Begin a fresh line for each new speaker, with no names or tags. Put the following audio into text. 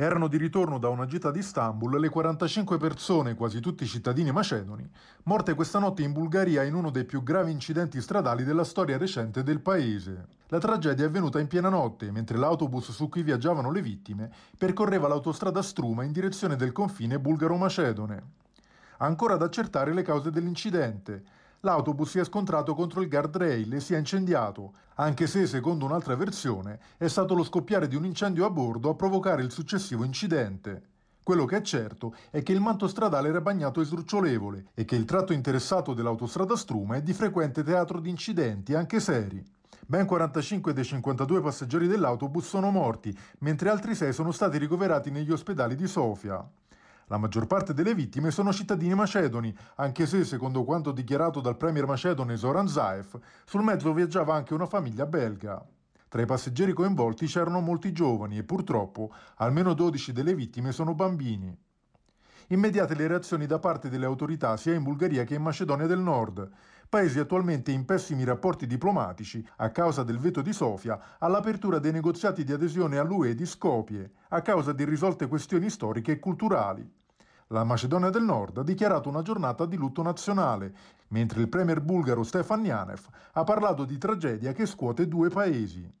Erano di ritorno da una gita di Istanbul le 45 persone, quasi tutti cittadini macedoni, morte questa notte in Bulgaria in uno dei più gravi incidenti stradali della storia recente del paese. La tragedia è avvenuta in piena notte, mentre l'autobus su cui viaggiavano le vittime percorreva l'autostrada Struma in direzione del confine bulgaro-macedone. Ancora ad accertare le cause dell'incidente. L'autobus si è scontrato contro il guardrail e si è incendiato, anche se, secondo un'altra versione, è stato lo scoppiare di un incendio a bordo a provocare il successivo incidente. Quello che è certo è che il manto stradale era bagnato e sdrucciolevole e che il tratto interessato dell'autostrada Struma è di frequente teatro di incidenti, anche seri. Ben 45 dei 52 passeggeri dell'autobus sono morti, mentre altri 6 sono stati ricoverati negli ospedali di Sofia. La maggior parte delle vittime sono cittadini macedoni, anche se, secondo quanto dichiarato dal premier macedone Zoran Zaev, sul mezzo viaggiava anche una famiglia belga. Tra i passeggeri coinvolti c'erano molti giovani e purtroppo almeno 12 delle vittime sono bambini. Immediate le reazioni da parte delle autorità sia in Bulgaria che in Macedonia del Nord, paesi attualmente in pessimi rapporti diplomatici a causa del veto di Sofia all'apertura dei negoziati di adesione all'UE di Skopje, a causa di irrisolte questioni storiche e culturali. La Macedonia del Nord ha dichiarato una giornata di lutto nazionale, mentre il premier bulgaro Stefan Yanev ha parlato di tragedia che scuote due paesi.